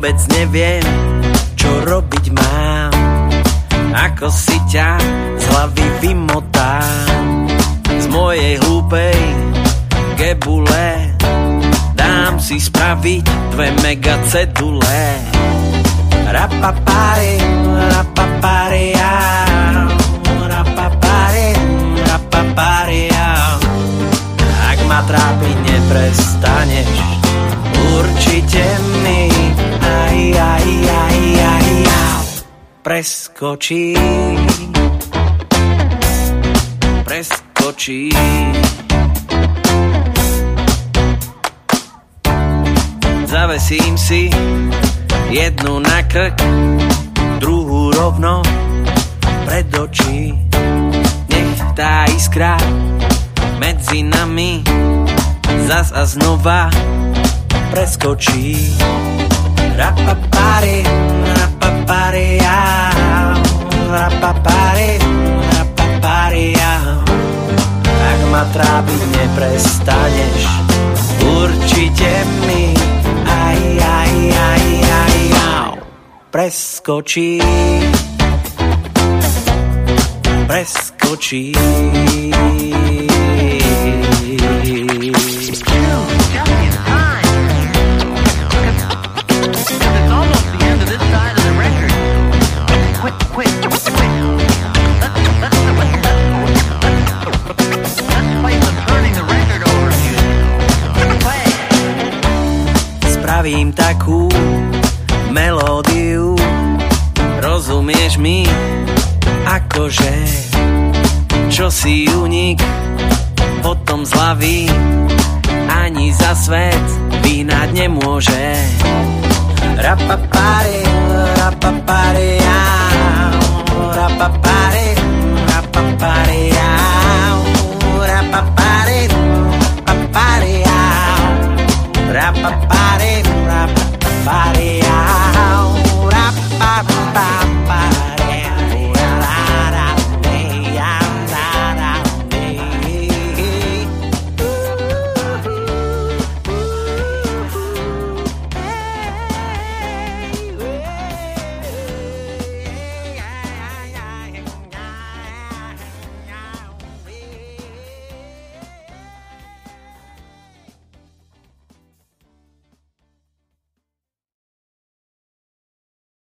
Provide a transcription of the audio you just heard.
Vôbec neviem, čo robiť mám. Ako si ťa z hlavy vymotám. Z mojej hlúpej gebule Dám si spraviť dve mega cedule. Rapapari, rapapari, rapapari, rapapari, Ak ma trápiť neprestaneš, určite mi aj, aj, aj, aj, preskočí. Preskočí. Zavesím si jednu na krk, druhú rovno pred očí. Nech tá iskra medzi nami zas a znova preskočí. Rapapari, rapapari, rapapari, rapapari, Ak ma trápiť neprestaneš, určite mi aj, aj, aj, aj, aj, preskočí. Preskočí. Spravím takú melódiu, rozumieš mi, akože čo si unik, potom z hlavy ani za svet vynať nemôže. Rapapari, rapapari, rapapari, Rap-a-body, rap-a-body, ow. Rap-a-body, rap-a-body.